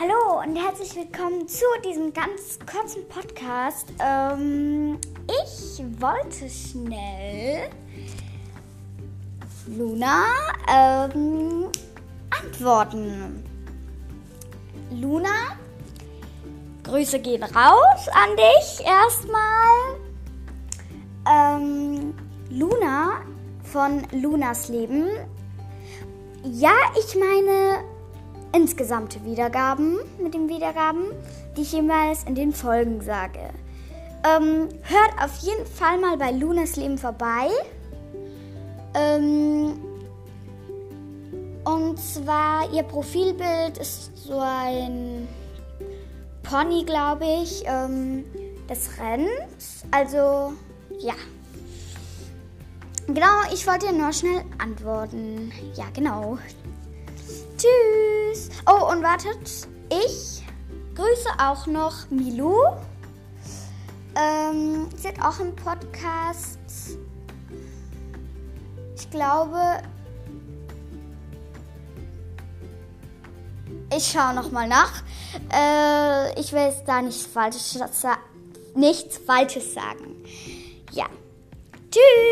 Hallo und herzlich willkommen zu diesem ganz kurzen Podcast. Ähm, ich wollte schnell Luna ähm, antworten. Luna, Grüße gehen raus an dich erstmal. Ähm, Luna von Lunas Leben. Ja, ich meine insgesamte Wiedergaben mit den Wiedergaben, die ich jeweils in den Folgen sage. Ähm, hört auf jeden Fall mal bei Lunas Leben vorbei. Ähm, und zwar, ihr Profilbild ist so ein Pony, glaube ich, ähm, das rennt. Also, ja. Genau, ich wollte nur schnell antworten. Ja, genau. Tschüss. Oh, und wartet, ich grüße auch noch Milou. Ähm, sie hat auch einen Podcast. Ich glaube, ich schaue nochmal nach. Äh, ich will jetzt da nichts Falsches, nichts Falsches sagen. Ja. Tschüss.